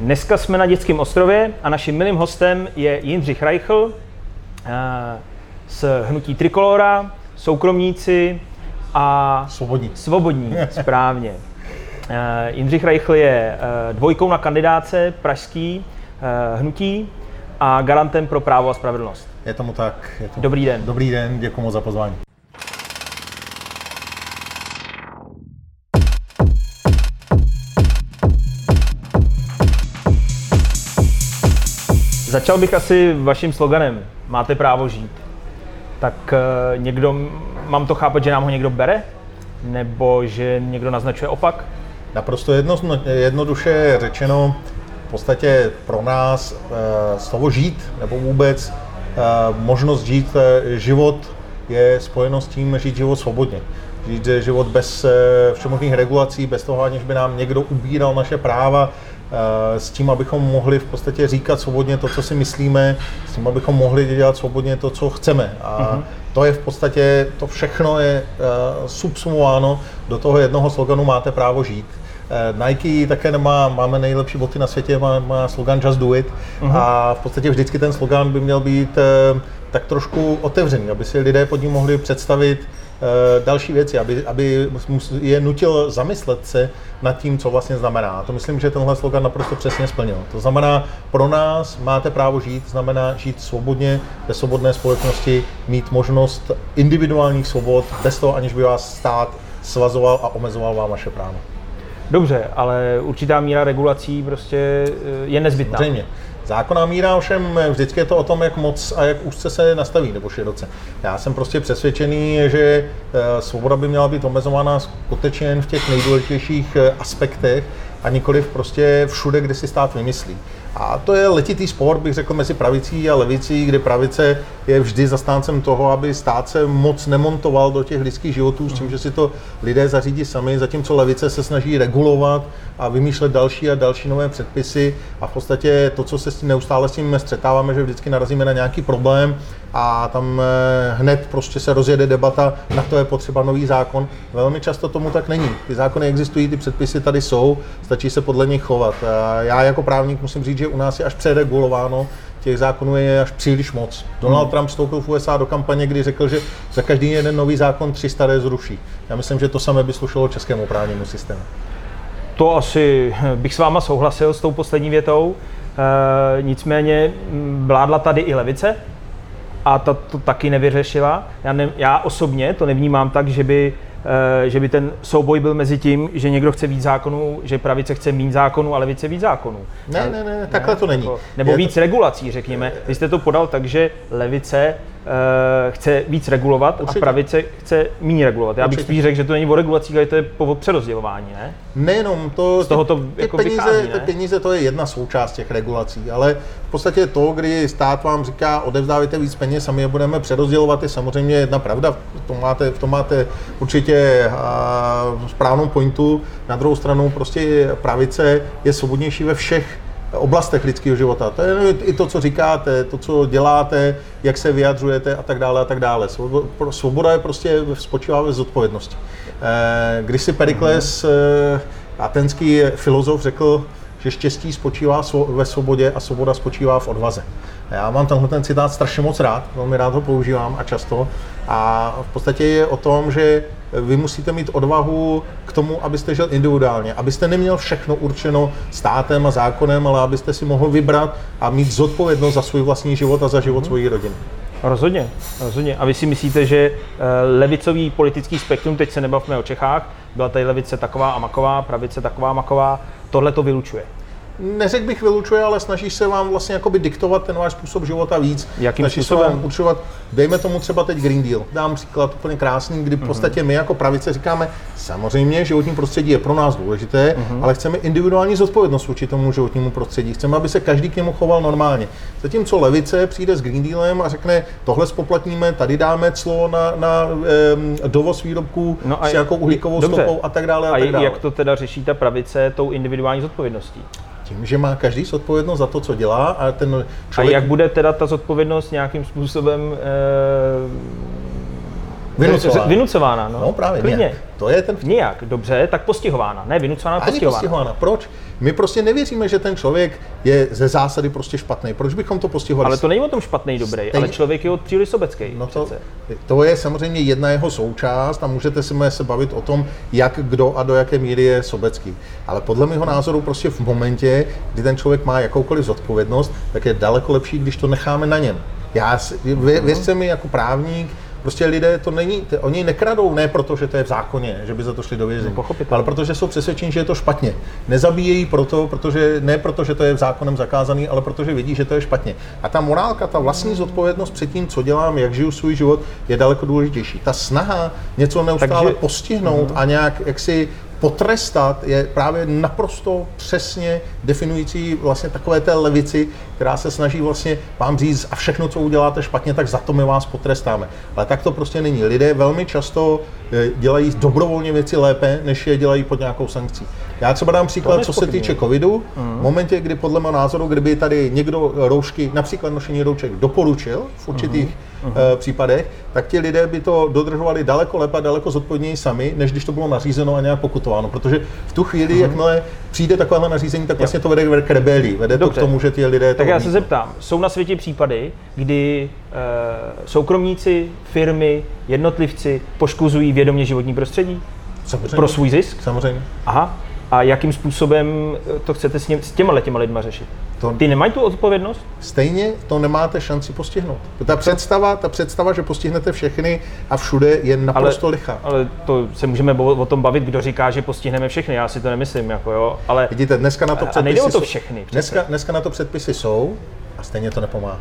Dneska jsme na Dětském ostrově a naším milým hostem je Jindřich Reichl eh, z Hnutí Trikolora, soukromníci a Svobodní. svobodní, správně. Eh, Jindřich Reichl je eh, dvojkou na kandidáce pražský hnutí a garantem pro právo a spravedlnost. Je tomu tak. Je tomu. Dobrý den. Dobrý den, děkuji moc za pozvání. Začal bych asi vaším sloganem. Máte právo žít. Tak uh, někdo, mám to chápat, že nám ho někdo bere? Nebo že někdo naznačuje opak? Naprosto jedno, jednoduše řečeno, v podstatě pro nás slovo žít, nebo vůbec e, možnost žít život je spojeno s tím žít život svobodně. Žít život bez všemožných regulací, bez toho, aniž by nám někdo ubíral naše práva, Eh, s tím, abychom mohli v podstatě říkat svobodně to, co si myslíme, s tím, abychom mohli dělat svobodně to, co chceme. A uh-huh. to je v podstatě, to všechno je uh, subsumováno do toho jednoho sloganu máte právo žít. Uh, Nike také nemá, máme nejlepší boty na světě, má, má slogan Just Do It uh-huh. a v podstatě vždycky ten slogan by měl být uh, tak trošku otevřený, aby si lidé pod ním mohli představit, Eh, další věci, aby, aby je nutil zamyslet se nad tím, co vlastně znamená. A to myslím, že tenhle slogan naprosto přesně splnil. To znamená, pro nás máte právo žít, znamená žít svobodně, ve svobodné společnosti, mít možnost individuálních svobod, bez toho, aniž by vás stát svazoval a omezoval vám vaše právo. Dobře, ale určitá míra regulací prostě eh, je nezbytná. Samozřejmě. Zákonná míra ovšem vždycky je to o tom, jak moc a jak úzce se nastaví nebo široce. Já jsem prostě přesvědčený, že eh, svoboda by měla být omezována skutečně jen v těch nejdůležitějších eh, aspektech a nikoliv prostě všude, kde si stát vymyslí. A to je letitý sport, bych řekl, mezi pravicí a levicí, kde pravice je vždy zastáncem toho, aby stát se moc nemontoval do těch lidských životů s tím, že si to lidé zařídí sami, zatímco levice se snaží regulovat a vymýšlet další a další nové předpisy a v podstatě to, co se s tím neustále s tím střetáváme, že vždycky narazíme na nějaký problém a tam eh, hned prostě se rozjede debata, na to je potřeba nový zákon. Velmi často tomu tak není. Ty zákony existují, ty předpisy tady jsou, stačí se podle nich chovat. Já jako právník musím říct, že u nás je až přeregulováno, těch zákonů je až příliš moc. Donald hmm. Trump vstoupil v USA do kampaně, kdy řekl, že za každý jeden nový zákon tři staré zruší. Já myslím, že to samé by slušelo českému právnímu systému. To asi bych s váma souhlasil s tou poslední větou. E, nicméně vládla tady i levice a ta to taky nevyřešila. Já, ne, já osobně to nevnímám tak, že by Eh, že by ten souboj byl mezi tím, že někdo chce víc zákonů, že pravice chce méně zákonů a levice víc zákonů. Ne, ne, ne, takhle ne, to není. Nebo Je víc to... regulací, řekněme. Vy jste to podal tak, že levice chce víc regulovat Určitě. a pravice chce méně regulovat. Já bych spíš řekl, že to není o regulacích, ale to je po přerozdělování, ne? Nejenom to, Z toho to ty, jako peníze, vychází, ty peníze to je jedna součást těch regulací, ale v podstatě to, kdy stát vám říká, odevzdávajte víc peněz a my je budeme přerozdělovat, je samozřejmě jedna pravda. V tom máte, v tom máte určitě správnou pointu. Na druhou stranu prostě pravice je svobodnější ve všech oblastech lidského života. To je i to, co říkáte, to, co děláte, jak se vyjadřujete a tak dále a tak dále. Svoboda je prostě spočívá ve zodpovědnosti. Eh, když si Perikles, mm-hmm. atenský filozof, řekl, že štěstí spočívá ve svobodě a svoboda spočívá v odvaze. Já mám tenhle ten citát strašně moc rád, velmi rád ho používám a často. A v podstatě je o tom, že vy musíte mít odvahu k tomu, abyste žil individuálně, abyste neměl všechno určeno státem a zákonem, ale abyste si mohl vybrat a mít zodpovědnost za svůj vlastní život a za život mm-hmm. svojí rodiny. Rozhodně, rozhodně. A vy si myslíte, že eh, levicový politický spektrum, teď se nebavme o Čechách, byla tady levice taková a maková, pravice taková a maková, tohle to vylučuje? Neřekl bych vylučuje, ale snažíš se vám vlastně jakoby diktovat ten váš způsob života víc. Jakým snažíš způsobem? se vám určovat, dejme tomu třeba teď Green Deal. Dám příklad úplně krásný, kdy v mhm. podstatě my jako pravice říkáme, samozřejmě životní prostředí je pro nás důležité, uh-huh. ale chceme individuální zodpovědnost vůči tomu životnímu prostředí. Chceme, aby se každý k němu choval normálně. Zatímco levice přijde s Green Dealem a řekne, tohle spoplatníme, tady dáme clo na, na um, dovoz výrobků no a s nějakou uhlíkovou dobře. stopou a tak dále. A, tak dále. jak to teda řeší ta pravice tou individuální zodpovědností? Tím, že má každý zodpovědnost za to, co dělá a ten člověk... A jak bude teda ta zodpovědnost nějakým způsobem e, Vynucována. Vynucována, no. No právě, Klidně. nějak. To je ten Nějak, dobře, tak postihována. Ne, vynucována, Ani postihována. postihována. Proč? My prostě nevěříme, že ten člověk je ze zásady prostě špatný. Proč bychom to postihovali? Ale to není o tom špatný, dobrý, Stejně- ale člověk je od příliš sobecký. No to, přece. to je samozřejmě jedna jeho součást a můžete si se bavit o tom, jak kdo a do jaké míry je sobecký. Ale podle mého názoru prostě v momentě, kdy ten člověk má jakoukoliv zodpovědnost, tak je daleko lepší, když to necháme na něm. Já, si- vě, věřte mi jako právník, Prostě lidé to není, t- oni nekradou ne proto, že to je v zákoně, že by za to šli do vězení, No, ale protože jsou přesvědčeni, že je to špatně. Nezabíjejí proto, protože, ne proto, že to je zákonem zakázaný, ale protože vidí, že to je špatně. A ta morálka, ta vlastní zodpovědnost před tím, co dělám, jak žiju svůj život, je daleko důležitější. Ta snaha něco neustále Takže- postihnout a nějak jaksi potrestat je právě naprosto přesně definující vlastně takové té levici, která se snaží vlastně vám říct a všechno, co uděláte špatně, tak za to my vás potrestáme. Ale tak to prostě není. Lidé velmi často eh, dělají dobrovolně věci lépe, než je dělají pod nějakou sankcí. Já třeba dám příklad, co se týče covidu. V momentě, kdy podle mého názoru, kdyby tady někdo roušky, například nošení roušek, doporučil v určitých eh, případech, tak ti lidé by to dodržovali daleko lépe a daleko zodpovědněji sami, než když to bylo nařízeno a nějak pokutováno. Protože v tu chvíli, jakmile přijde takovéhle nařízení, tak vlastně to vede k rebelii. Vede Dobře. to k tomu, že ty lidé to Tak já se zeptám, jsou na světě případy, kdy e, soukromníci, firmy, jednotlivci poškozují vědomě životní prostředí Samozřejmě. pro svůj zisk? Samozřejmě. Aha. A jakým způsobem to chcete s, ně, s těma těma lidma řešit? To- Ty nemají tu odpovědnost? Stejně to nemáte šanci postihnout. Ta představa, ta představa, že postihnete všechny a všude, je naprosto lichá. ale to se můžeme o tom bavit, kdo říká, že postihneme všechny, já si to nemyslím, jako jo, ale Vidíte, dneska na to A předpisy nejde o to všechny přece. Dneska, dneska na to předpisy jsou a stejně to nepomáhá.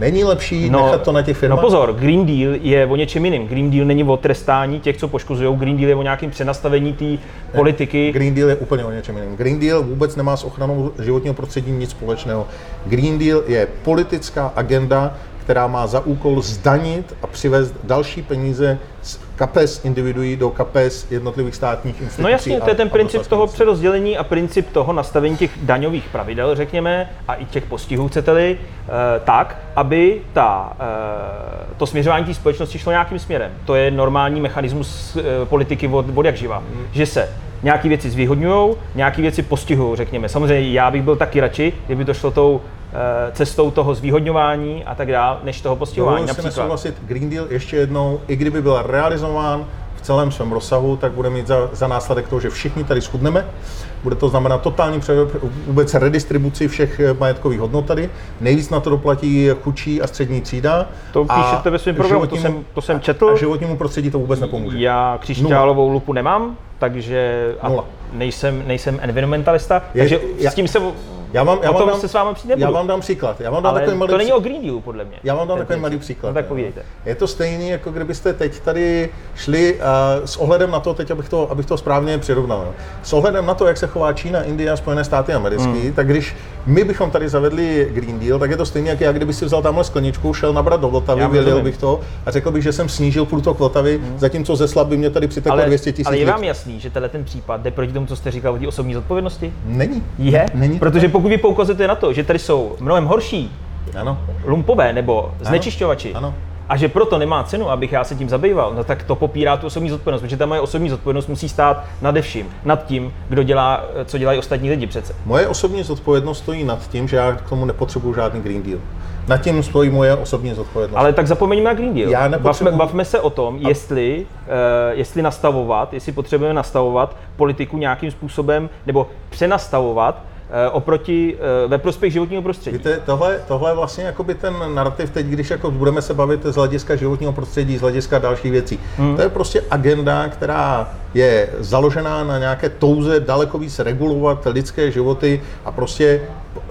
Není lepší no, nechat to na těch firmách? No pozor, Green Deal je o něčem jiným. Green Deal není o trestání těch, co poškozují. Green Deal je o nějakém přenastavení té politiky. Green Deal je úplně o něčem jiném. Green Deal vůbec nemá s ochranou životního prostředí nic společného. Green Deal je politická agenda, která má za úkol zdanit a přivést další peníze z kapes individuí do kapes jednotlivých státních institucí. No jasně, to je ten a princip toho přerozdělení a princip toho nastavení těch daňových pravidel, řekněme, a i těch postihů, chcete-li, eh, tak, aby ta, eh, to směřování té společnosti šlo nějakým směrem. To je normální mechanismus eh, politiky od, od jak živa. Že se nějaké věci zvýhodňují, nějaké věci postihují, řekněme. Samozřejmě já bych byl taky radši, kdyby to šlo tou eh, cestou toho zvýhodňování a tak dále, než toho postihování. Dovoluji si nesouhlasit, Green Deal ještě jednou, i kdyby byl realizován v celém svém rozsahu, tak bude mít za, za následek to, že všichni tady schudneme. Bude to znamenat totální pře- vůbec redistribuci všech eh, majetkových hodnot tady. Nejvíc na to doplatí chudší a střední třída. To A píšete ve svém programu, to životnímu- jsem, to jsem četl. A životnímu prostředí to vůbec nepomůže. Já křišťálovou lupu nemám, takže a Nula. nejsem, nejsem environmentalista, Je- takže já- s tím se Já vám, já o vám tom dám, se s vámi přijít nebudu. já vám dám příklad. Já vám dám ale takový malý to není o Green Dealu, podle mě. Já vám dám takový malý princip. příklad. No tak povídejte. Je to stejný, jako kdybyste teď tady šli uh, s ohledem na to, teď abych to, abych to správně přirovnal, s ohledem na to, jak se chová Čína, Indie a Spojené státy americké, Hmm. tak když my bychom tady zavedli Green Deal, tak je to stejné, jak já, kdyby si vzal tamhle skleničku, šel nabrat do Vltavy, vylil bych to a řekl bych, že jsem snížil průtok Vltavy, zatímco ze slab by mě tady přiteklo Hmm. Ale, 200 tisíc ale je vám jasný, že tenhle ten případ jde proti tomu, co jste říkal o té osobní zodpovědnosti? Není. Je, Není to protože pokud vy poukazujete na to, že tady jsou mnohem horší Ano. lumpové nebo znečišťovači, Ano. A že proto nemá cenu, abych já se tím zabýval, no tak to popírá tu osobní zodpovědnost, protože ta moje osobní zodpovědnost musí stát nade vším, nad tím, kdo dělá, co dělají ostatní lidi přece. Moje osobní zodpovědnost stojí nad tím, že já k tomu nepotřebuji žádný Green Deal. Nad tím stojí moje osobní zodpovědnost. Ale tak zapomeňme na Green Deal. Já bavme, nepotřebuju- bavme se o tom, jestli, uh, jestli nastavovat, jestli potřebujeme nastavovat politiku nějakým způsobem, nebo přenastavovat oproti uh, ve prospěch životního prostředí. Víte, tohle, tohle je vlastně jakoby ten narrativ teď, když jako budeme se bavit z hlediska životního prostředí, z hlediska dalších věcí. Hmm. To je prostě agenda, která je založená na nějaké touze daleko víc regulovat lidské životy a prostě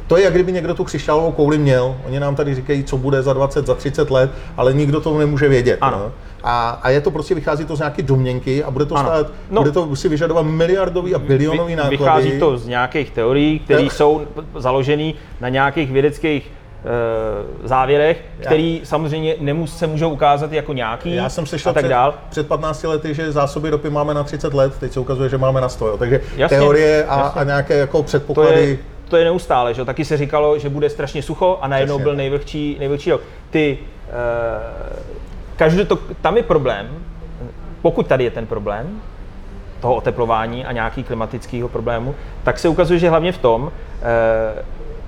to je, jak kdyby někdo tu křišťálovou kouli měl. Oni nám tady říkají, co bude za 20, za 30 let, ale nikdo to nemůže vědět. Ano. No? A, a je to prostě, vychází to z nějaké domněnky a bude to, Ano. stát, No. bude to si vyžadovat miliardový a bilionový náklady. Vychází to z nějakých teorií, které Tak. jsou založené na nějakých vědeckých uh, závěrech, které samozřejmě nemus, se můžou ukázat jako nějaký Já jsem slyšel a tak před, dál. před 15 lety, že zásoby ropy máme na 30 let, teď se ukazuje, že máme na 100. Jo. Takže Jasně, teorie a, jasně. a nějaké jako To předpoklady. je, to je neustále, že jo? Taky se říkalo, že bude strašně sucho a najednou Přesně byl nejvlhčí, nejvlhčí rok. Ty, uh, každý to, tam je problém, pokud tady je ten problém, toho oteplování a nějaký klimatického problému, tak se ukazuje, že hlavně v tom, eh,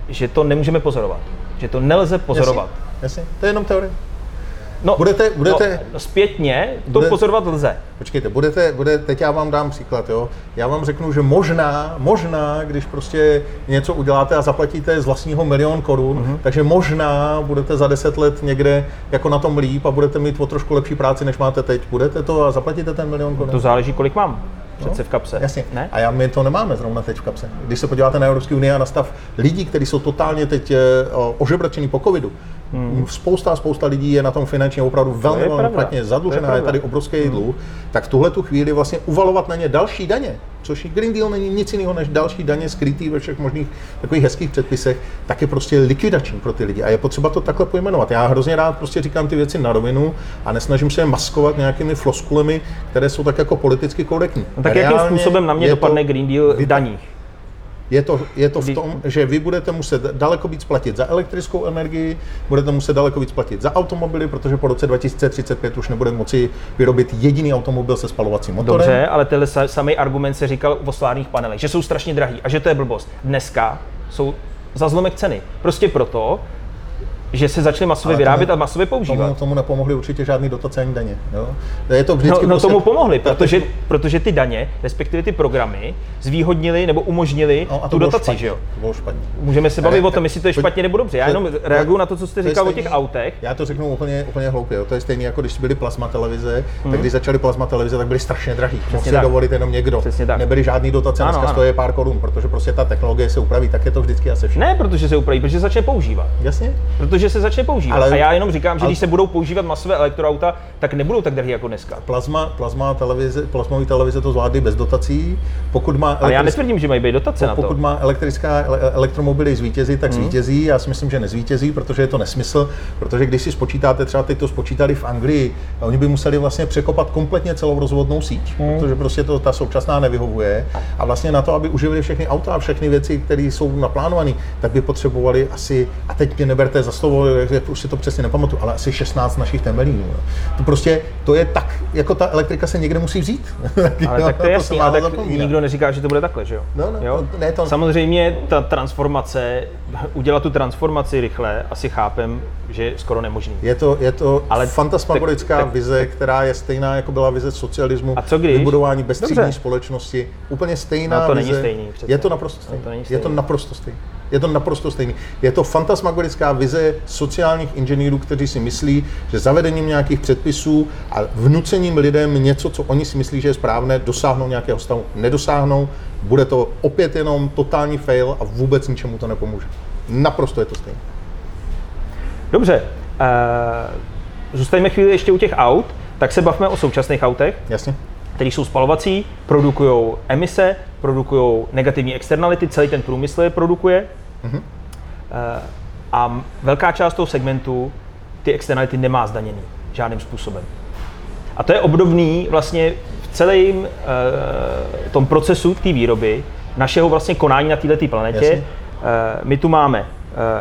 že to nemůžeme pozorovat. Že to nelze pozorovat. Jasně, jasně. to je jenom teorie. No, Budete- budete- no, zpětně to Bude- pozorovat lze. Počkejte, budete, bude, teď já vám dám příklad, jo. Já vám řeknu, že možná, možná, když prostě něco uděláte a zaplatíte z vlastního milion korun, Mhm. mm-hmm. takže možná budete za deset let někde jako na tom líp a budete mít o trošku lepší práci, než máte teď. Budete to a zaplatíte ten milion korun? To záleží, kolik mám. Přece v kapse. No, Jasně. Ne? A já, my to nemáme zrovna teď v kapse. Když se podíváte na Evropskou unii a na stav lidí, kteří jsou totálně teď eh, ožebračení po covidu, hmm. spousta a spousta lidí je na tom finančně opravdu velmi, je velmi je zadlužená, je, pravda. tady obrovský dluh, tak v tuhle tu chvíli vlastně uvalovat na ně další daně, což Green Deal není nic jiného než další daně skrytý ve všech možných takových hezkých předpisech, tak je prostě likvidační pro ty lidi. A je potřeba to takhle pojmenovat. Já hrozně rád prostě říkám ty věci na rovinu a nesnažím se je maskovat nějakými floskulemi, které jsou tak jako politicky korektní. No tak jakým Reálně způsobem na mě je dopadne Green Deal v daních? Je to, je to v tom, že vy budete muset daleko víc platit za elektrickou energii, budete muset daleko víc platit za automobily, protože po roce 2035 už nebudeme moci vyrobit jediný automobil se spalovacím motorem. Dobře, ale tenhle sa- samý argument se říkal o solárních panelech, že jsou strašně drahý a že to je blbost. Dneska jsou za zlomek ceny. Prostě proto, že se začaly masově vyrábět tomu- a masově Tomu, používat. tomu nepomohly určitě žádný dotace ani daně. Jo? Je to vždycky No, no prostě, tomu pomohli, protože, protože ty daně, respektive ty programy, zvýhodnili nebo umožnili no, a to tu dotaci, špatně. že jo? To bylo špatně. Můžeme se bavit Ne, o tom, jestli to je špatně nebo dobře. Já jenom reaguju na to, co jste říkal o těch autech. Já to řeknu úplně, úplně hloupě. Jo. To je stejné, jako když byly plasma televize, tak když začaly plasma televize, tak byly strašně drahý. Mohl si Hmm. dovolit jenom někdo. Nebyly žádný dotace, dneska stojí pár korun, protože prostě ta technologie se upraví, tak je to vždycky asi všechno. Ne, protože se upraví, protože začne používat. Jasně? Protože se začne používat. Ale- a já jenom říkám, že ale- když se budou používat masové elektroauta, tak nebudou tak drahý jako dneska. Plazma, plazma televize, plazmové televize to zvládly bez dotací. Pokud má, Ale já netvrdím, že mají být dotace na to. pokud má elektrická ele- elektromobily zvítězit, tak Hmm. zvítězí. Já si myslím, že nezvítězí, protože je to nesmysl. Protože když si spočítáte, třeba teď to spočítali v Anglii, a oni by museli vlastně překopat kompletně celou rozvodnou síť, Hmm. protože prostě to ta současná nevyhovuje. A vlastně na to, aby uživili všechny auta a všechny věci, které jsou naplánované, tak by potřebovali asi, a teď mě neberte za slovo, že už si to přesně nepamatuju, ale asi 16 našich temelínů. jo. To prostě, to je tak, jako ta elektrika se někde musí vzít. Ale tak to je jasný, málo ale tak zapomíná. nikdo neříká, že to bude takhle, že jo? No, no, jo? to- ne, to- Samozřejmě ta transformace, udělat tu transformaci rychle, asi chápem, že je skoro nemožný. Je to, je to Ale fantasmagorická tak- tak- vize, která je stejná, jako byla vize socialismu, A co když? vybudování bezstřídní společnosti. Úplně stejná No, to není vize. stejný přece. Je to naprosto stejný. to není Je to stejný. naprosto stejný. Je to naprosto stejný. Je to fantasmagorická vize sociálních inženýrů, kteří si myslí, že zavedením nějakých předpisů a vnucením lidem něco, co oni si myslí, že je správné, dosáhnou nějakého stavu. Nedosáhnou, bude to opět jenom totální fail a vůbec ničemu to nepomůže. Naprosto je to stejné. Dobře, uh, zůstaňme chvíli ještě u těch aut, tak se bavme o současných autech, Jasně? které jsou spalovací, produkují emise, produkují negativní externality, celý ten průmysl je produkuje. Mhm. Eh, a velká část toho segmentu ty externality nemá zdaněný žádným způsobem. A to je obdobný vlastně v celém eh, tom procesu té výroby, našeho vlastně konání na této planetě. Jasně. Eh, my tu máme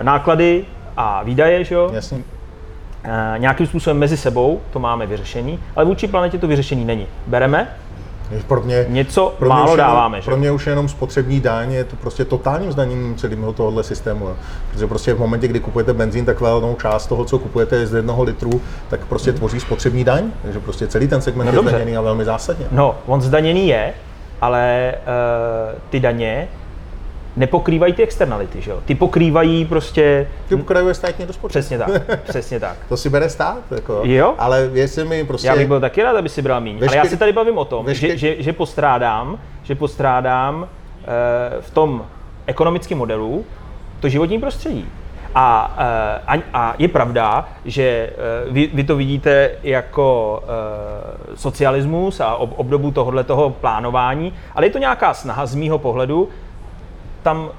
náklady a výdaje, že jo? Jasně. Nějakým způsobem mezi sebou to máme vyřešení, ale vůči planetě to vyřešení není. Bereme, Pro mě, něco pro mě málo už jenom, dáváme, že? Pro mě už jenom spotřební daň je to prostě totálním zdaněním celého tohohle systému. Jo. Protože prostě v momentě, kdy kupujete benzín, tak velkou část toho, co kupujete z jednoho litru, tak prostě tvoří spotřební daň. Takže prostě celý ten segment No je dobře. zdaněný a velmi zásadně. No, on zdaněný je, ale uh, ty daně nepokrývají ty externality, že jo? Ty pokrývají prostě... Ty pokrajuje státní rozpočet. Přesně tak, přesně tak. To si bere stát, jako. Jo. Ale jestli mi prostě... Já bych byl taky rád, aby si bral míň. Ale já se tady bavím o tom, veškerý- že, že, že postrádám, že postrádám eh, v tom ekonomickém modelu to životní prostředí. A, eh, a, a je pravda, že eh, vy, vy to vidíte jako eh, socialismus a ob, obdobu tohohle toho plánování, ale je to nějaká snaha z mýho pohledu tam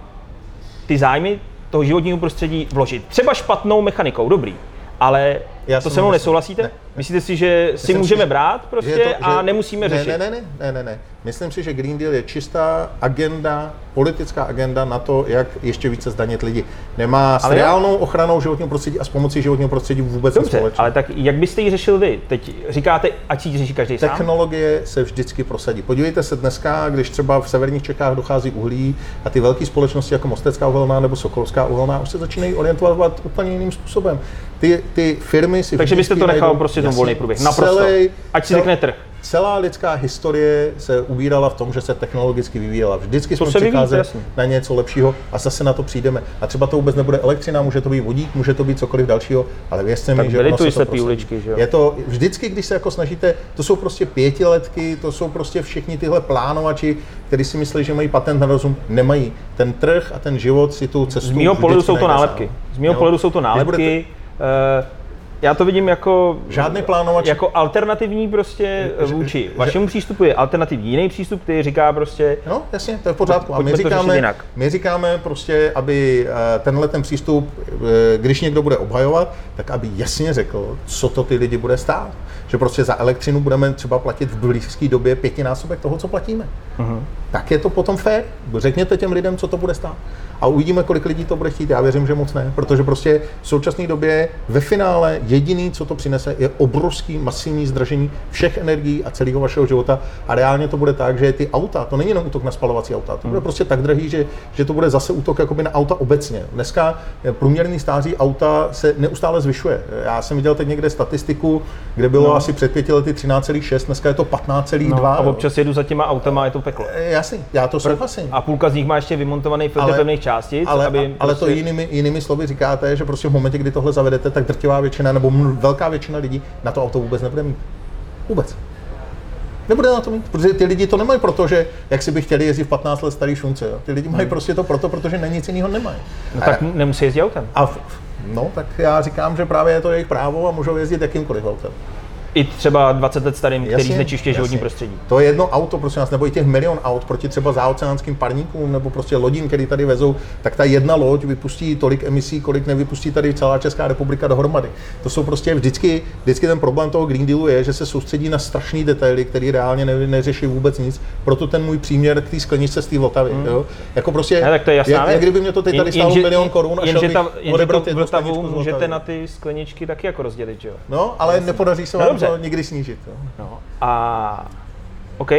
ty zájmy toho životního prostředí vložit. Třeba špatnou mechanikou, dobrý, ale Já to se mnou nesouhlasíte? Ne. Myslíte si, že si Myslím si, můžeme že- brát prostě že to- a že- nemusíme ne, řešit? Ne, ne, ne, ne, ne, ne. Myslím si, že Green Deal je čistá agenda, politická agenda na to, jak ještě více zdanit lidi. Nemá s Ale jo. reálnou ochranou životního prostředí a s pomocí životního prostředí vůbec nic Dobře, ale tak jak byste ji řešil vy? Teď říkáte, ať si ji řeší každý sám? Technologie se vždycky prosadí. Podívejte se dneska, když třeba v severních Čechách dochází uhlí a ty velké společnosti jako Mostecká uhelná nebo Sokolská uhelná už se začínají orientovat úplně jiným způsobem. Ty, ty firmy si Takže byste to nechal najdou- prostě Jasně. volný průběh. Naprosto. Celej- Ať si cel- řekne trh. Celá lidská historie se ubírala v tom, že se technologicky vyvíjela. Vždycky To jsme přicházeli na něco lepšího a zase na to přijdeme. A třeba to vůbec nebude elektřina, může to být vodík, může to být cokoliv dalšího, ale věřte mi, že byly ono tu se to slepý prosadí. uličky, že jo? Je to vždycky, když se jako snažíte, to jsou prostě pětiletky, to jsou prostě všichni tyhle plánovači, kteří si myslí, že mají patent na rozum, nemají. Ten trh a ten život si tu cestu Z vždycky pohledu jsou to nálepky. Z mýho Jo. pohledu jsou to nálepky. Já to vidím jako Žádný plánovač jako alternativní prostě vůči vašemu přístupu je alternativní jiný přístup, který říká prostě, No, jasně, to je v pořádku. A my říkáme, jinak. my říkáme prostě, aby eh, tenhle ten přístup, eh, když někdo bude obhajovat, tak aby jasně řekl, co to ty lidi bude stát. Že prostě za elektřinu budeme třeba platit v blízké době pětinásobek toho, co platíme. Mhm. Tak je to potom fér. Řekněte těm lidem, co to bude stát. A uvidíme, kolik lidí to bude chtít. Já věřím, že moc ne, protože prostě v současné době ve finále jediný, co to přinese, je obrovský masivní zdražení všech energií a celého vašeho života. A reálně to bude tak, že ty auta, to není jenom útok na spalovací auta, to bude prostě tak drahý, že, že to bude zase útok jakoby na auta obecně. Dneska eh, průměrný stáří auta se neustále zvyšuje. Já jsem viděl teď někde statistiku, kde bylo no. asi před pěti lety 13,6, dneska je to 15,2. no, a občas jedu za těma autama a je to peklo. Eh, Jasný, já to souhlasím. A půlka z nich má ještě vymontovaný filtr pevných částic, ale, aby ale to prostě- jinými, jinými slovy říkáte, že prostě v momentě, kdy tohle zavedete, tak drtivá většina nebo velká většina lidí na to auto vůbec nebude mít. Vůbec. Nebude na to mít, protože ty lidi to nemají proto, že jak si by chtěli jezdit v 15 let starý šunce. Jo. Ty lidi mají prostě to proto, protože na nic jiného nemají. No tak nemusí jezdit autem. A v, no, tak já říkám, že právě je to jejich právo a můžou jezdit jakýmkoliv autem. I třeba 20 let starým, který Jasně, znečišťuje životní prostředí. To je jedno auto, prosím vás, nebo i těch milion aut proti třeba záoceánským parníkům nebo prostě lodím, který tady vezou, tak ta jedna loď vypustí tolik emisí, kolik nevypustí tady celá Česká republika dohromady. To jsou prostě vždycky, vždycky ten problém toho Green Dealu je, že se soustředí na strašné detaily, které reálně ne, neřeší vůbec nic. Proto ten můj příměr k té skleničce z té Vltavy. Jo? Jako prostě, Ne, tak to je jasná jak, jak, kdyby mě to teď tady Jen- stálo jenže- milion korun a šel bych ta, odebrat jednu můžete na ty skleničky taky jako rozdělit, jo? No, ale nepodaří se vám dobře. to nikdy snížit. Jo? No. A OK,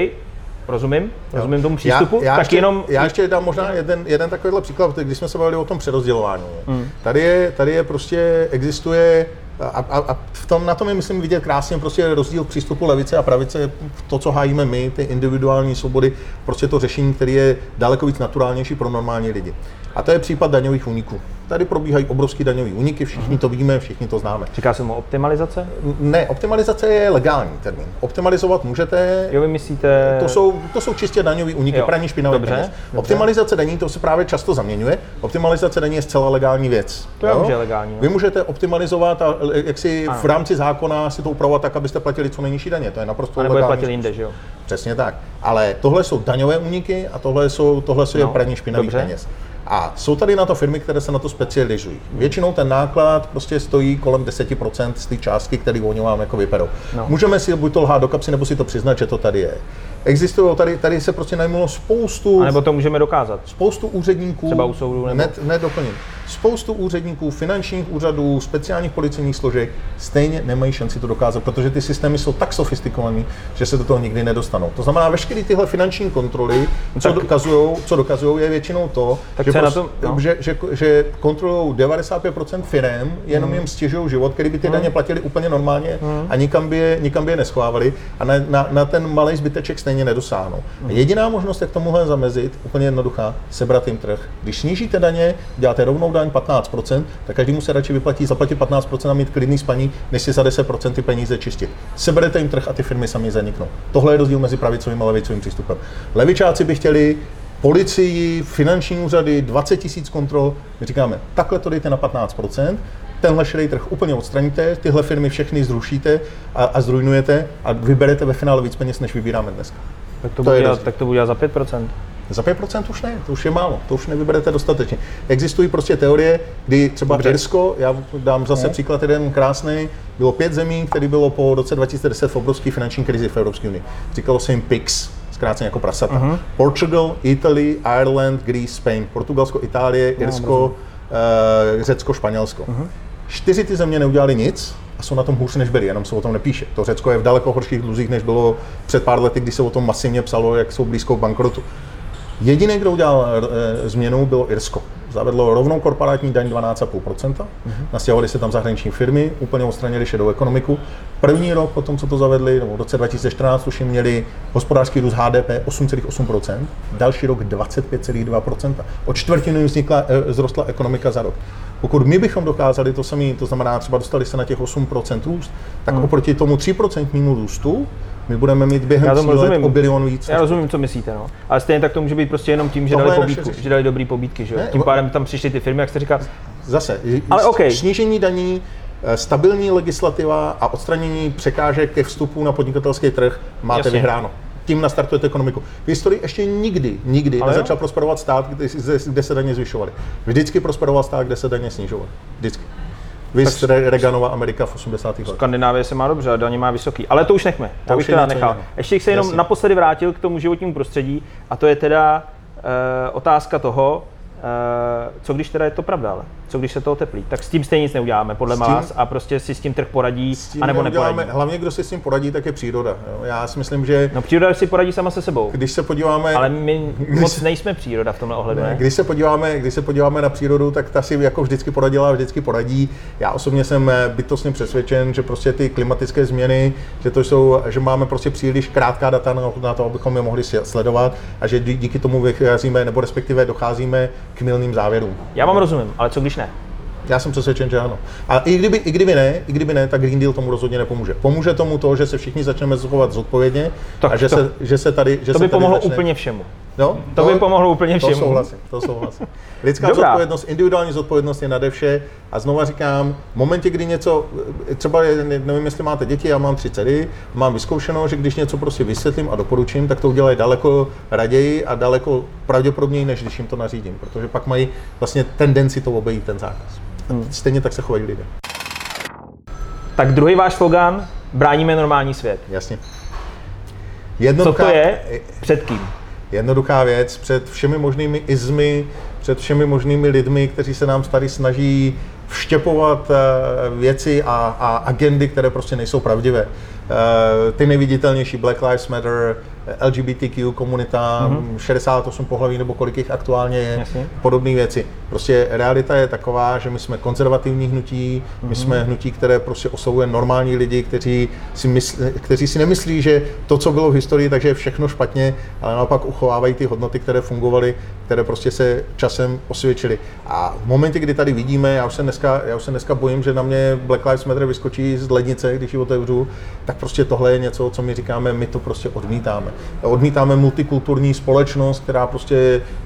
rozumím, rozumím tomu přístupu, Já, já, tak ještě, jenom já ještě dám možná jeden, jeden takovýhle příklad, když jsme se bavili o tom přerozdělování. Hmm. Tady, je, tady je prostě, existuje a, a, a v tom, na tom je, myslím, vidět krásně prostě rozdíl přístupu levice a pravice, to, co hájíme my, ty individuální svobody, prostě to řešení, které je daleko víc naturálnější pro normální lidi. A to je případ daňových úniků. Tady probíhají obrovský daňový úniky, všichni to víme, všichni to známe. říká se mu optimalizace? Ne, optimalizace je legální termín. Optimalizovat můžete, Jo, vy myslíte... to jsou, to jsou čistě daňový úniky, Jo, praní špinavých dobře, peněz. dobře. Optimalizace daní, to se právě často zaměňuje. Optimalizace daní je zcela legální věc. To jo? je legální, no. Vy můžete optimalizovat a e, jak si Ano. v rámci zákona si to upravovat tak, abyste platili co nejnižší daně. To je naprosto A nebo je legální. platil jinde, že jo? Přesně tak. Ale tohle jsou daňové úniky a tohle jsou, tohle jsou No, no, praní špinavých dobře. peněz. A jsou tady na to firmy, které se na to specializují. Většinou ten náklad prostě stojí kolem 10% z té částky, který oni vám jako vyperou. No. Můžeme si buď to lhát do kapsy, nebo si to přiznat, že to tady je. Existují tady, tady se prostě najmulo spoustu A nebo to můžeme dokázat. spoustu úředníků, Třeba u soudu, nebo- ne, ne doplním, spoustu úředníků, finančních úřadů, speciálních policejních složek stejně nemají šanci to dokázat, protože ty systémy jsou tak sofistikované, že se do toho nikdy nedostanou. To znamená, veškeré tyhle finanční kontroly, co tak- dokazují, co dokazují, je většinou to, Tak že, prostě- tom- no. že, že, že kontrolují 95% firm, jenom Hmm. jim stěžují život, který by ty daně platili úplně normálně a nikam by je, nikam by je neschvávali a na, na, na ten malý zbyteček stejně nedosáhnou. Hmm. A jediná možnost, jak tomuhle zamezit, úplně jednoduchá, sebrat jim trh. Když snížíte daně, děláte rovnou daň 15%, tak každému se radši vyplatí zaplatit 15% a mít klidný spaní, než si za 10% ty peníze čistit. Seberete jim trh a ty firmy sami zaniknou. Tohle je rozdíl mezi pravicovým a levicovým přístupem. Levičáci by chtěli policii, finanční úřady, 20 tisíc kontrol. My říkáme, takhle to dejte na 15%, tenhle šedý trh úplně odstraníte, tyhle firmy všechny zrušíte a, a zrujnujete a vyberete ve finále víc peněz, než vybíráme dneska. Tak to, To bude, dělat, tak to bude dělat za 5%. Za 5% už ne, to už je málo, to už nevyberete dostatečně. Existují prostě teorie, kdy třeba Dobře. Irsko, já dám zase Ne. příklad jeden krásný, bylo pět zemí, které bylo po roce 2010 v obrovské finanční krizi v Evropské unii. Říkalo se jim PIGS, zkráceně jako prasata. Mhm. Portugal, Italy, Ireland, Greece, Spain. Portugalsko, Itálie, No, Irsko, uh, Řecko, Španělsko. Mhm. Čtyři ty země neudělali nic a jsou na tom hůř než byli, jenom se o tom nepíše. To Řecko je v daleko horších dluzích, než bylo před pár lety, kdy se o tom masivně psalo, jak jsou blízko bankrotu. Jediný, kdo udělal e, změnu, bylo Irsko. Zavedlo rovnou korporátní daň 12,5%, mm-hmm. nastěhovali se tam zahraniční firmy, úplně odstranili šedou ekonomiku. První rok po tom, co to zavedli, nebo v roce 2014 už jim měli hospodářský růst HDP 8,8%, další rok 25,2%. O čtvrtinu jim vznikla, e, zrostla ekonomika za rok. Pokud my bychom dokázali to samé, to znamená třeba dostali se na těch 8% růst, tak Hmm. oproti tomu 3% růstu my budeme mít během Já tří let rozumím. o bilion víc. Já rozumím, co myslíte, no. Ale stejně tak to může být prostě jenom tím, že Tohle dali pobídku, že dali dobrý pobídky, že jo. Ne, Tím pádem tam přišly ty firmy, jak jste říkal. Zase, Ale okej. snížení daní, eh, stabilní legislativa a odstranění překážek ke vstupu na podnikatelský trh máte Jasně. vyhráno. Tím nastartujete ekonomiku. V historii ještě nikdy, nikdy Ale jo. nezačal prosperovat stát, kde, kde- kde se daně zvyšovaly. Vždycky prosperoval stát, kde se daně snižovaly. Vždycky. Vy Re- Reaganova Amerika v 80. letech. Skandinávie se má dobře, a daně má vysoký. Ale to už nechme. To To už teda nechal. jiného. Ještě bych se jenom Jasně. naposledy vrátil k tomu životnímu prostředí a to je teda e, otázka toho, co když teda je to pravda, ale co když se to oteplí. Tak s tím stejně nic neuděláme, podle tím- vás, a prostě si s tím trh poradí, S tím anebo neuděláme- neporadí. Hlavně, kdo si s tím poradí, tak je příroda. Jo. Já si myslím, že No příroda si poradí sama se sebou. když se podíváme... Ale my moc nejsme příroda v tomhle ohledu, ne? Když se, podíváme, když se podíváme na přírodu, tak ta si jako vždycky poradila a vždycky poradí. Já osobně jsem eh, bytostně přesvědčen, že prostě ty klimatické změny, že to jsou, že máme prostě příliš krátká data na, na to, abychom je mohli sledovat a že dí- díky tomu vycházíme, nebo respektive docházíme k milným závěrům. Já vám rozumím, ale co když ne? Já jsem přesvědčen, že ano. A i kdyby, i kdyby ne, i kdyby ne, tak Green Deal tomu rozhodně nepomůže. Pomůže tomu to, že se všichni začneme zachovat zodpovědně Tak a že, to- se, že se tady, že To se by tady pomohlo začne, úplně všemu. No, To by pomohlo úplně To všemu. souhlasím, to souhlasím. Lidská Dobrá. zodpovědnost, individuální zodpovědnost je nade vše a znova říkám, v momentě, kdy něco, třeba nevím, jestli máte děti, já mám tři dcery, mám vyzkoušeno, že když něco prostě vysvětlím a doporučím, tak to udělají daleko raději a daleko pravděpodobněji, než když jim to nařídím, protože pak mají vlastně tendenci to obejít ten zákaz. Hmm. Stejně tak se chovají lidé. Tak druhý váš slogan, bráníme normální svět. Jasně. Co Jednoduchá, to je? Před kým? Jednoduchá věc před všemi možnými izmy, před všemi možnými lidmi, kteří se nám tady snaží vštěpovat eh, věci a, a agendy, které prostě nejsou pravdivé. Eh, Ty nejviditelnější Black Lives Matter, LGBTQ komunita, mm-hmm. 68 pohlaví nebo kolik jich aktuálně je, Jasně. podobné věci. Prostě realita je taková, že my jsme konzervativní hnutí, my jsme hnutí, které prostě oslovuje normální lidi, kteří si, mysl, kteří si nemyslí, že to, co bylo v historii, takže je všechno špatně, ale naopak uchovávají ty hodnoty, které fungovaly, které prostě se časem osvědčily. A v momentě, kdy tady vidíme, já už se dneska, já už se dneska bojím, že na mě Black Lives Matter vyskočí z lednice, když ji otevřu, tak prostě tohle je něco, co my říkáme, my to prostě odmítáme. Odmítáme multikulturní společnost, která prostě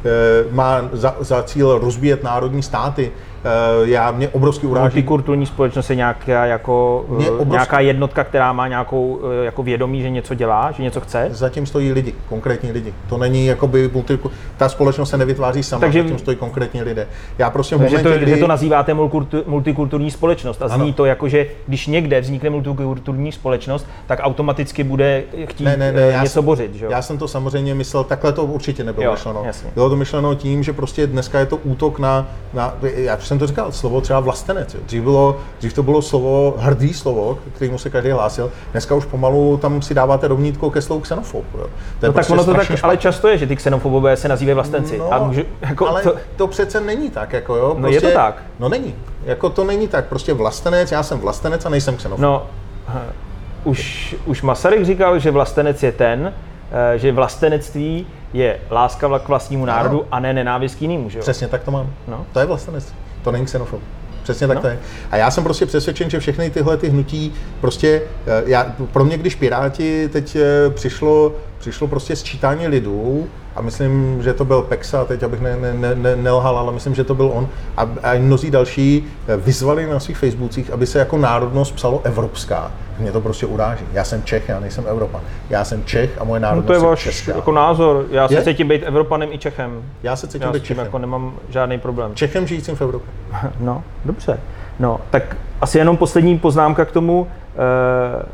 eh, má za, za cíl rozbíjet národní státy. Eh, Já mě obrovsky uráží. Multikulturní společnost je nějaká, jako, Mě eh, obrovský- nějaká jednotka, která má nějakou eh, jako vědomí, že něco dělá, že něco chce. Zatím stojí lidi, konkrétní lidi. To není jakoby multiku... ta společnost se nevytváří sama, Takže- zatím stojí konkrétní lidé. Já prostě v momentě, to, kdy... že to nazýváte multikulturní společnost a zní Ano. to jako, že když někde vznikne multikulturní společnost, tak automaticky bude chtít Ne, ne, ne, eh, já něco jsem- bořit, že? Já jsem to samozřejmě myslel, takhle to určitě nebylo Jo, myšleno. jasně. Bylo to myšleno tím, že prostě dneska je to útok na, na já už jsem to říkal, slovo třeba vlastenec. Jo. Dřív, bylo, dřív to bylo slovo, hrdý slovo, kterému se každý hlásil. Dneska už pomalu tam si dáváte rovnítko ke slovu xenofob. Jo. To je No tak prostě ono to tak, strašně ale často je, že ty xenofobové se nazývají vlastenci. No, a může, jako, ale to, to... přece není tak, jako jo. No, je to tak. No není. Jako to není tak. Prostě vlastenec, já jsem vlastenec a nejsem xenofob. no, už, už Masaryk říkal, že vlastenec je ten, eh, že vlastenectví je láska k vlastnímu národu a ne nenávist k jinému, že jo? Přesně tak to mám. No. To je vlastenec. To není xenofob. Přesně tak No. to je. A já jsem prostě přesvědčen, že všechny tyhle ty hnutí, prostě, eh, já, pro mě, když Piráti teď eh, přišlo, přišlo prostě sčítání lidů, a myslím, že to byl Pexa, teď abych ne, ne, ne, ne, nelhal, ale myslím, že to byl on, a, a mnozí další eh, vyzvali na svých Facebookích, aby se jako národnost psalo evropská. Mě to prostě uráží. Já jsem Čech, já nejsem Evropan. Já jsem Čech a moje No národnost to je váš česká. jako názor. Já se Je? cítím být Evropanem i Čechem. Já se cítím Já být Čechem. jako nemám žádný problém. Čechem žijícím v Evropě. No, dobře. No, tak asi jenom poslední poznámka k tomu. Eh,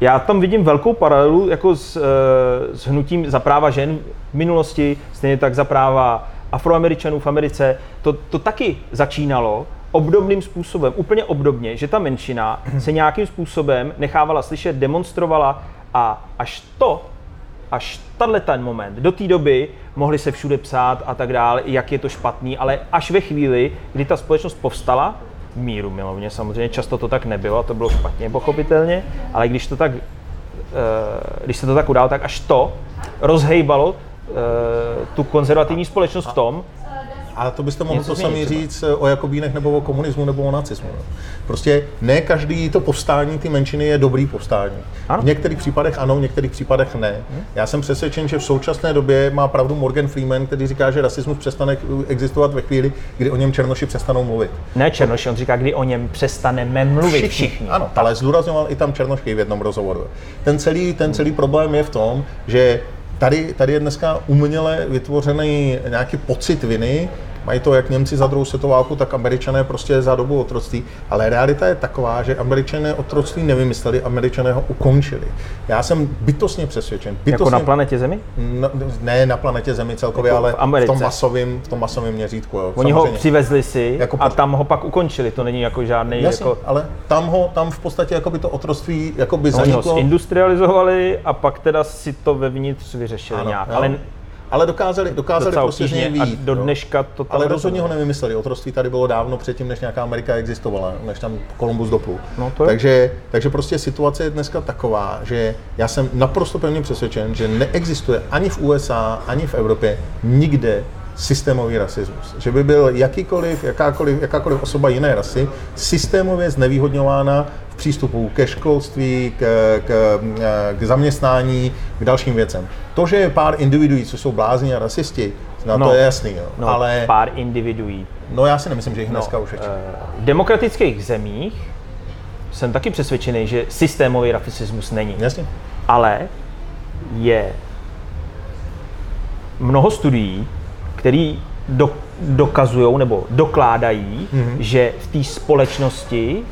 Já tam vidím velkou paralelu jako s, eh, s hnutím za práva žen v minulosti, stejně tak za práva afroameričanů v Americe. To, to taky začínalo obdobným způsobem, úplně obdobně, že ta menšina se nějakým způsobem nechávala slyšet, demonstrovala a až to, až tahle ten moment, do té doby mohli se všude psát a tak dále, jak je to špatný, ale až ve chvíli, kdy ta společnost povstala, míru milovně samozřejmě, často to tak nebylo, a to bylo špatně pochopitelně, ale když to tak, eh, když se to tak událo, tak až to rozhejbalo eh, tu konzervativní společnost v tom, A to byste mohl Něco to třeba. říct o Jakobínech nebo o komunismu nebo o nacismu. Prostě ne každý to povstání ty menšiny je dobrý povstání. Ano. V některých případech ano, v některých případech ne. Já jsem přesvědčen, že v současné době má pravdu Morgan Freeman, který říká, že rasismus přestane existovat ve chvíli, kdy o něm černoši přestanou mluvit. ne Černoši, on říká, kdy o něm přestaneme mluvit všichni. Ano, ale zdůrazňoval i tam Černošky v jednom rozhovoru. Ten celý, ten celý problém je v tom, že tady, tady je dneska uměle vytvořený nějaký pocit viny, mají to jak Němci za druhou světovou válku, tak Američané prostě za dobu otroctví. Ale realita je taková, že Američané otroctví nevymysleli, Američané ho ukončili. Já jsem bytostně přesvědčen. Bytostně, Jako na planetě Zemi? No, ne na planetě Zemi celkově, Jako ale v v, tom masovém, v tom masovém měřítku. Jo. Oni ho Samozřejmě. přivezli si Jako a tam ho pak ukončili, to není jako žádný Jasně, jako... ale tam, ho, tam v podstatě jako by to otroctví jako by No, Oni ho zaniklo. zindustrializovali a pak teda si to vevnitř vyřešili Ano, nějak. jo. Ale ale dokázali, dokázali docela prostě z něj do jo. dneška to tam Ale rozhodně ho nevymysleli. Otroctví tady bylo dávno předtím, než nějaká Amerika existovala, než tam Kolumbus doplul. No to je. takže, takže prostě situace je dneska taková, že já jsem naprosto pevně přesvědčen, že neexistuje ani v USA, ani v Evropě nikde systémový rasismus. Že by byl jakýkoliv, jakákoliv, jakákoliv osoba jiné rasy systémově znevýhodňována v přístupu ke školství, k, k, k zaměstnání, k dalším věcem. To, že je pár individuí, co jsou blázni a rasisti, no, No. to je jasný, jo. no, ale pár individuí. no, já si nemyslím, že jich No, dneska už je. eh, v demokratických zemích jsem taky přesvědčený, že systémový rasismus není. Jasně. Ale je mnoho studií, které do, dokazují nebo dokládají, Mhm. mm-hmm. že v té společnosti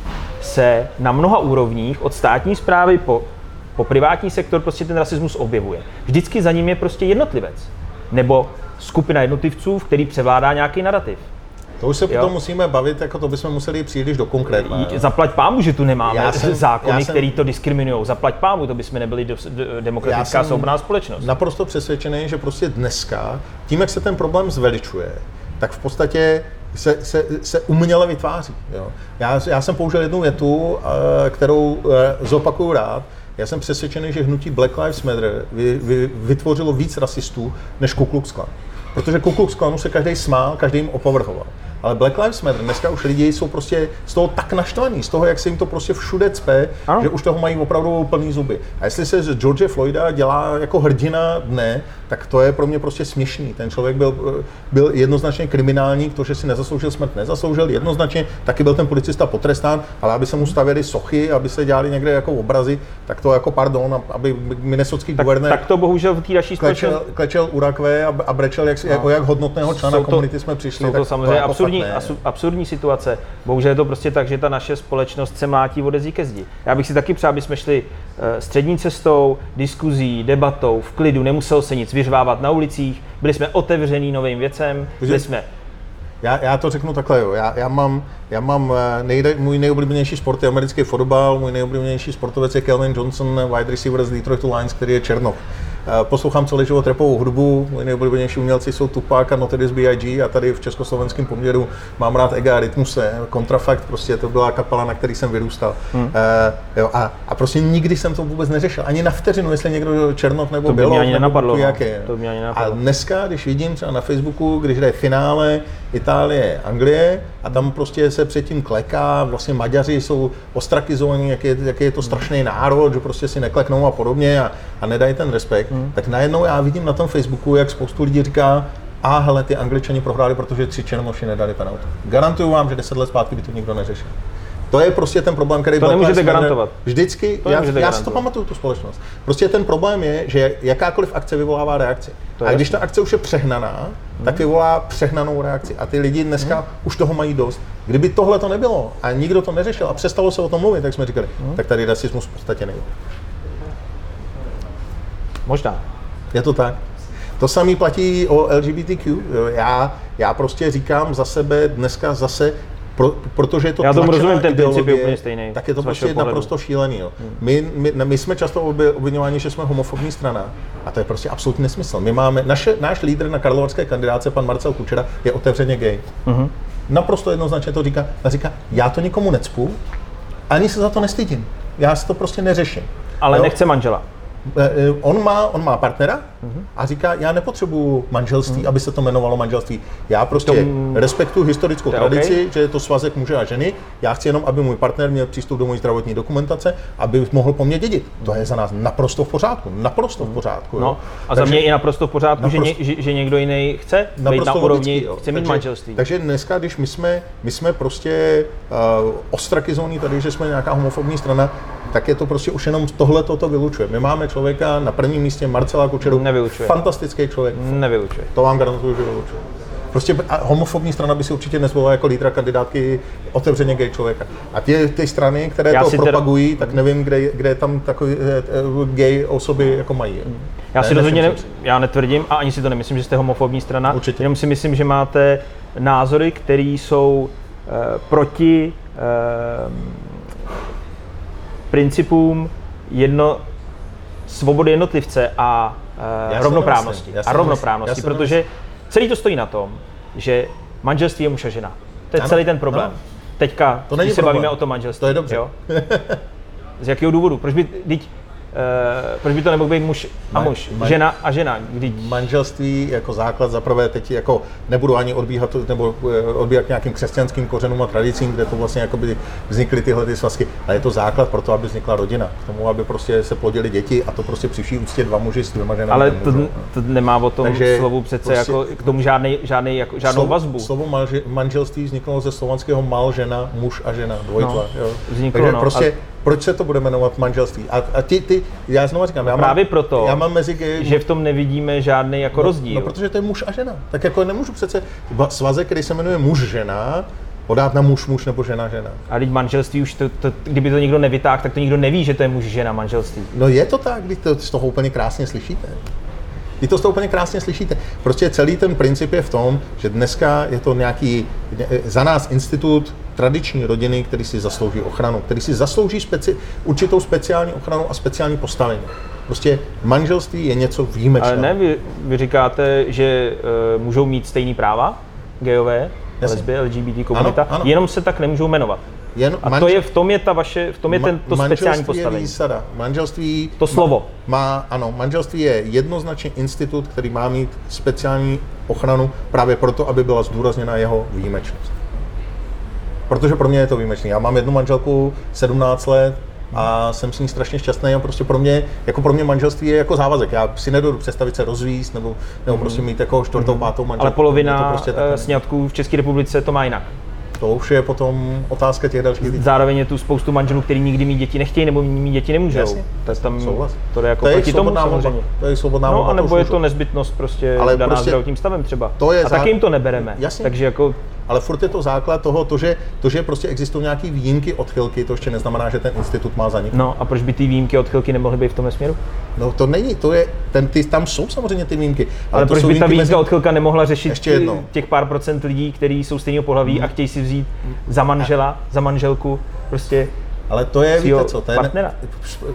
se na mnoha úrovních od státní zprávy po, po privátní sektor prostě ten rasismus objevuje. Vždycky za ním je prostě jednotlivec. Nebo skupina jednotlivců, v který převládá nějaký narrativ. To už se Jo. potom musíme bavit, jako to bychom museli příliš do konkrétna. Zaplať pámu, že tu nemáme Já jsem- zákony, já jsem- které to diskriminují. Zaplať pámu, to bychom nebyli do, do, demokratická svobodná společnost. Naprosto přesvědčený, že prostě dneska, tím, jak se ten problém zveličuje, tak v podstatě se, se, se uměle vytváří. Jo. Já, já jsem použil jednu větu, eh, kterou eh, zopakuju rád. Já jsem přesvědčený, že hnutí Black Lives Matter vy, vy, vytvořilo víc rasistů než Ku Klux Klan. Protože Ku Klux Klanu se každý smál, každý jim opovrhoval. Ale Black Lives Matter, dneska už lidi jsou prostě z toho tak naštvaní, z toho, jak se jim to prostě všude cpe, Ano. že už toho mají opravdu plný zuby. A jestli se z George Floyda dělá jako hrdina dne, tak to je pro mě prostě směšný. Ten člověk byl, byl jednoznačně kriminální, to, že si nezasloužil smrt, nezasloužil jednoznačně, taky byl ten policista potrestán, ale aby se mu stavěly sochy, aby se dělali někde jako obrazy, tak to jako pardon, aby minnesotský tak, guvernér tak to bohužel v té naší klečel, klečel u rakve a, a brečel, jak, no. jak hodnotného člena Jsou to- komunity jsme přišli. Jsou to tak samozřejmě jako absurdní, asu- absurdní situace. Bohužel je to prostě tak, že ta naše společnost se mlátí ode zdi ke zdi. Já bych si taky přál, aby jsme šli eh, střední cestou, diskuzí, debatou, v klidu, nemuselo se nic vyřvávat na ulicích, byli jsme otevřený novým věcem, byli jsme Já, já to řeknu takhle, jo. Já, já mám, já mám eh, nejde, můj nejoblíbenější sport je americký fotbal, můj nejoblíbenější sportovec je Kelvin Johnson, wide receiver z Detroit Lions, který je Černoch. Eh, Poslouchám celý život repovou hudbu, moji nejoblíbenější umělci jsou Tupac a Notorious B.I.G. a tady v československém poměru mám rád Ega a Rytmuse, Kontrafakt, prostě to byla kapela, na který jsem vyrůstal. Hmm. Uh, jo, a, a prostě nikdy jsem to vůbec neřešil, ani na vteřinu, jestli někdo Černoch nebo To by mě ani nebo nenapadlo, no. jak je. To by mě ani A nenapadlo. dneska, když vidím třeba na Facebooku, když jde finále Itálie, Anglie a tam prostě se předtím kleká, vlastně Maďaři jsou ostrakizovaní, jak je, jak je to strašný národ, že prostě si nekleknou a podobně a, a nedají ten respekt, hmm. tak najednou já vidím na tom Facebooku, jak spoustu lidí říká, a hele, ty Angličani prohráli, protože tři černoši nedali penaltu. Garantuju vám, že deset let zpátky by to nikdo neřešil. To je prostě ten problém, který To nemůžete Matter garantovat. Vždycky, To já, já si to garantovat. pamatuju, tu společnost. Prostě ten problém je, že jakákoliv akce vyvolává reakci. To je A když ta akce už je přehnaná, tak vyvolá přehnanou reakci. A ty lidi dneska už toho mají dost. Kdyby tohle to nebylo a nikdo to neřešil a přestalo se o tom mluvit, tak jsme říkali, tak tady rasismus v podstatě není. Možná. Je to tak. To samé platí o LGBTQ. Já, já prostě říkám za sebe dneska zase, pro, protože je to Já tomu rozumím, ten princip je úplně stejný, Tak je to prostě pohledu. naprosto šílený. Jo. My, my, ne, my, jsme často obvinováni, že jsme homofobní strana a to je prostě absolutní nesmysl. My máme, naše, náš lídr na karlovarské kandidáce, pan Marcel Kučera, je otevřeně gay. Mhm. Naprosto jednoznačně to říká. A říká, já to nikomu necpu, ani se za to nestydím. Já si to prostě neřeším. Ale Jo? nechce manžela. Eh, eh, On má, on má partnera a říká, já nepotřebuju manželství, aby se to jmenovalo manželství. Já prostě Tom- respektuju historickou To tradici, že je to svazek muže a ženy. Já chci jenom, aby můj partner měl přístup do mojí zdravotní dokumentace, aby mohl po mně dědit. To je za nás naprosto v pořádku. Naprosto v pořádku. No, jo. a za Takže- mě je naprosto v pořádku, že, Naprosto- ně, že, že někdo jiný chce být na úrovni, jo. chce mít takže, manželství. Takže dneska, když my jsme, my jsme prostě uh, ostrakizovaní tady, že jsme nějaká homofobní strana, tak je to prostě už jenom tohle toto vylučuje. My máme člověka na prvním místě Marcela Kučeru, Nevylučuje. fantastický člověk, Nevylučuje. to vám garantuju, že vylučuje. Prostě homofobní strana by si určitě nezvolila jako lídra kandidátky otevřeně gay člověka. A ty, ty strany, které Já to si teda- propagují, tak nevím, kde, kde tam takové eh, eh, gay osoby jako mají. Já Ne, si rozhodně ne, já netvrdím a ani si to nemyslím, že jste homofobní strana. Určitě. Jenom si myslím, že máte názory, které jsou uh, proti uh, principům jedno, svobody jednotlivce a uh, rovnoprávnosti. A rovnoprávnosti, protože celý to stojí na tom, že manželství je muž a žena. To je Ano, celý ten problém. ano. Teďka, To když se problém. bavíme o tom manželství. To je dobře. Jo? Z jakého důvodu? Proč by, teď, uh, proč by to nemohl být muž a muž, ma- žena a žena? Když manželství jako základ za prvé teď jako nebudu ani odbíhat nebo eh, odbíhat k nějakým křesťanským kořenům a tradicím, kde to vlastně jakoby vznikly tyhle ty svazky, ale je to základ pro to, aby vznikla rodina, k tomu, aby prostě se plodili děti a to prostě při vší úctě dva muži s dvěma ženami ale to, to nemá o tom Takže slovu přece prostě- jako k tomu žádnej, žádnej, jako, žádnou Slovo- vazbu. Slovo manželství vzniklo ze slovanského mal, žena, muž a žena, dvojitva. No, jo. vzniklo, Takže no, prostě, a- proč se to bude jmenovat manželství? A, a ty, ty, já znovu říkám, já Právě mám, proto, já mám mezi gay, že v tom nevidíme žádný jako rozdíl. No, protože to je muž a žena. Tak jako nemůžu přece va- svazek, který se jmenuje muž žena, podát na muž muž nebo žena žena. A teď manželství už, to, to, kdyby to někdo nevytáhl, tak to nikdo neví, že to je muž žena manželství. No je to tak, když to z toho úplně krásně slyšíte. Vy to z toho úplně krásně slyšíte. Prostě celý ten princip je v tom, že dneska je to nějaký za nás institut tradiční rodiny, který si zaslouží ochranu, který si zaslouží speci, určitou speciální ochranu a speciální postavení. Prostě manželství je něco výjimečného. Ale ne, vy, vy říkáte, že uh, můžou mít stejný práva, gejové, Jasně. lesby, LGBT komunita, Ano, ano. jenom se tak nemůžou jmenovat. Jen A to manžel- je v tom je ta vaše, v tom je ten, to manželství speciální je postavení. výsada. Manželství To slovo. Má, ano, manželství je jednoznačně institut, který má mít speciální ochranu právě proto, aby byla zdůrazněna jeho výjimečnost. Protože pro mě je to výjimečný. Já mám jednu manželku 17 let a jsem s ní strašně šťastný a prostě pro mě, jako pro mě manželství je jako závazek. Já si nedodu představit se rozvíst nebo, nebo prostě mít jako čtvrtou, pátou manželku. Ale polovina Je to prostě takhle. sňatků v České republice to má jinak. To už je potom otázka těch dalších lidí. Zároveň je tu spoustu manželů, kteří nikdy mít děti nechtějí nebo mít děti nemůžou. Jasně. To je tam, Souhlas. to jde jako To je proti tomu samozřejmě. To je svobodná No, anebo už je to nezbytnost prostě Ale daná prostě zdravotním stavem třeba. to je A zá- taky jim to nebereme. Jasně. Takže jako Ale furt je to základ toho, to že, to, že prostě existují nějaké výjimky, odchylky, to ještě neznamená, že ten institut má zaniknout. No a proč by ty výjimky odchylky nemohly být v tom směru? No to není, to je, ten, ty, tam jsou samozřejmě ty výjimky. Ale, to proč jsou by ta výjimka odchylka nemohla řešit Ještě jednou. těch pár procent lidí, kteří jsou stejného pohlaví a chtějí si vzít za manžela, za manželku, prostě Ale to je, víte co, to je, partnera.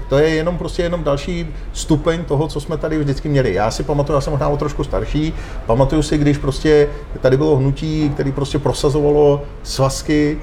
to je jenom prostě jenom další stupeň toho, co jsme tady vždycky měli. Já si pamatuju, já jsem možná o trošku starší, pamatuju si, když prostě tady bylo hnutí, který prostě prosazovalo svazky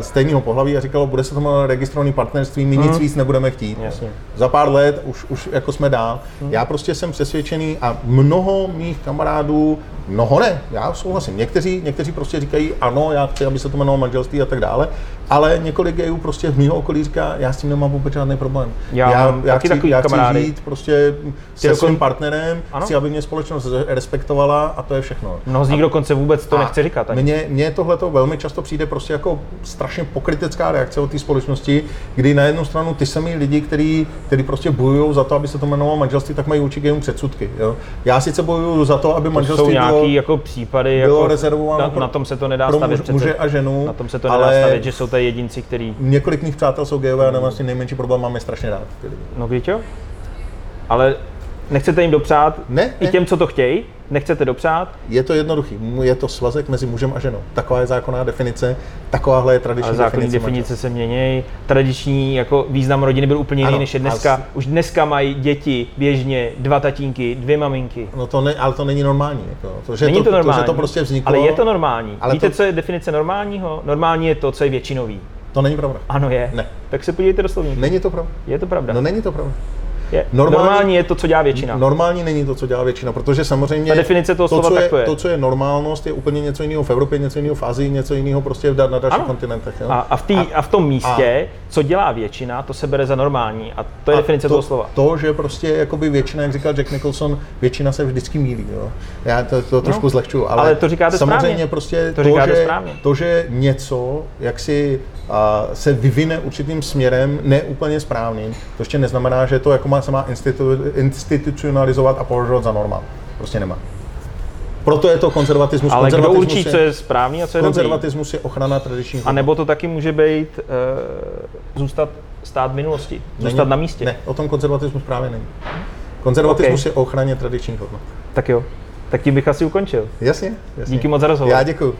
stejného pohlaví a říkalo, bude se to jmenovat registrovaný partnerství, my nic víc nebudeme chtít. Jasně. Za pár let už, už jako jsme dál. Já prostě jsem přesvědčený a mnoho mých kamarádů, mnoho ne, já souhlasím. Někteří, někteří prostě říkají, ano, já chci, aby se to jmenovalo manželství a tak dále, ale několik gejů prostě v mého okolí říká, já s tím nemám vůbec žádný problém. Já já, já, chci, takový já chci žít prostě se dokon- svým partnerem, Ano. chci, aby mě společnost respektovala a to je všechno. mnoho z nich dokonce vůbec to nechce říkat. Ani. Mně, mně tohle to velmi často přijde prostě jako strašně pokrytecká reakce od té společnosti, kdy na jednu stranu ty samý lidi, kteří který prostě bojují za to, aby se to jmenovalo manželství, tak mají určitě jenom předsudky. Jo? Já sice bojuju za to, aby To manželství jsou nějaký bylo, jako případy, bylo jako, rezervováno na, pro- na, tom se to nedá pro stavět muž, přece. muže a ženu, Na tom se to nedá ale stavět, že jsou to jedinci, který, několik mých přátel jsou gejové a vlastně nejmenší problém máme strašně rád. ty lidi. no jo? Ale nechcete jim dopřát, Ne, i ne. těm, co to chtějí, nechcete dopřát, Je to jednoduchý, je to svazek mezi mužem a ženou. Taková je zákonná definice, takováhle je tradiční ale základní definice. definice se mění. Tradiční jako význam rodiny byl úplně jiný, než je a dneska. s- Už dneska mají děti běžně dva tatínky, dvě maminky. No to ne, ale to není normální. Jako. To, že Není to, to, normální, To, že to prostě vzniklo, ale je to normální. Ale Víte, to- co je definice normálního? Normální je to, co je většinový. to není pravda. Ano je. Ne. Tak se podívejte do slovníku. Není to pravda. Je to pravda. No není to pravda. Je. normální- Normální, je to, co dělá většina. Normální není to, co dělá většina, protože samozřejmě Ta definice toho slova co je, je. to, co je normálnost, je úplně něco jiného v Evropě, něco jiného v Asii, něco jiného prostě na dalších Ano. kontinentech. Jo? A, a, v tý, a, v tom místě, co dělá většina, to se bere za normální. A to je A definice to, toho slova. To, že prostě jakoby většina, jak říkal Jack Nicholson, většina se vždycky mílí. Jo? Já to, to trošku No. zlehčuju, ale, Ale to říkáte samozřejmě správně. prostě To to, že, správně. to, že něco jaksi a, se vyvine určitým směrem neúplně správným, to ještě neznamená, že to jako má, se má institu, institucionalizovat a považovat za normál. Prostě nemá. Proto je to konzervatismus. Ale kdo konzervatismus určí, co je správný a co je dobrý? Konzervatismus je ochrana tradičních A nebo to taky může být uh, zůstat stát v minulosti, zůstat Není- na místě. Ne, o tom konzervatismus právě není. Konzervatismus Ok. je o ochraně tradičních hodnot. Tak jo, tak tím bych asi ukončil. Jasně, jasně. Díky moc za rozhovor. Já děkuji.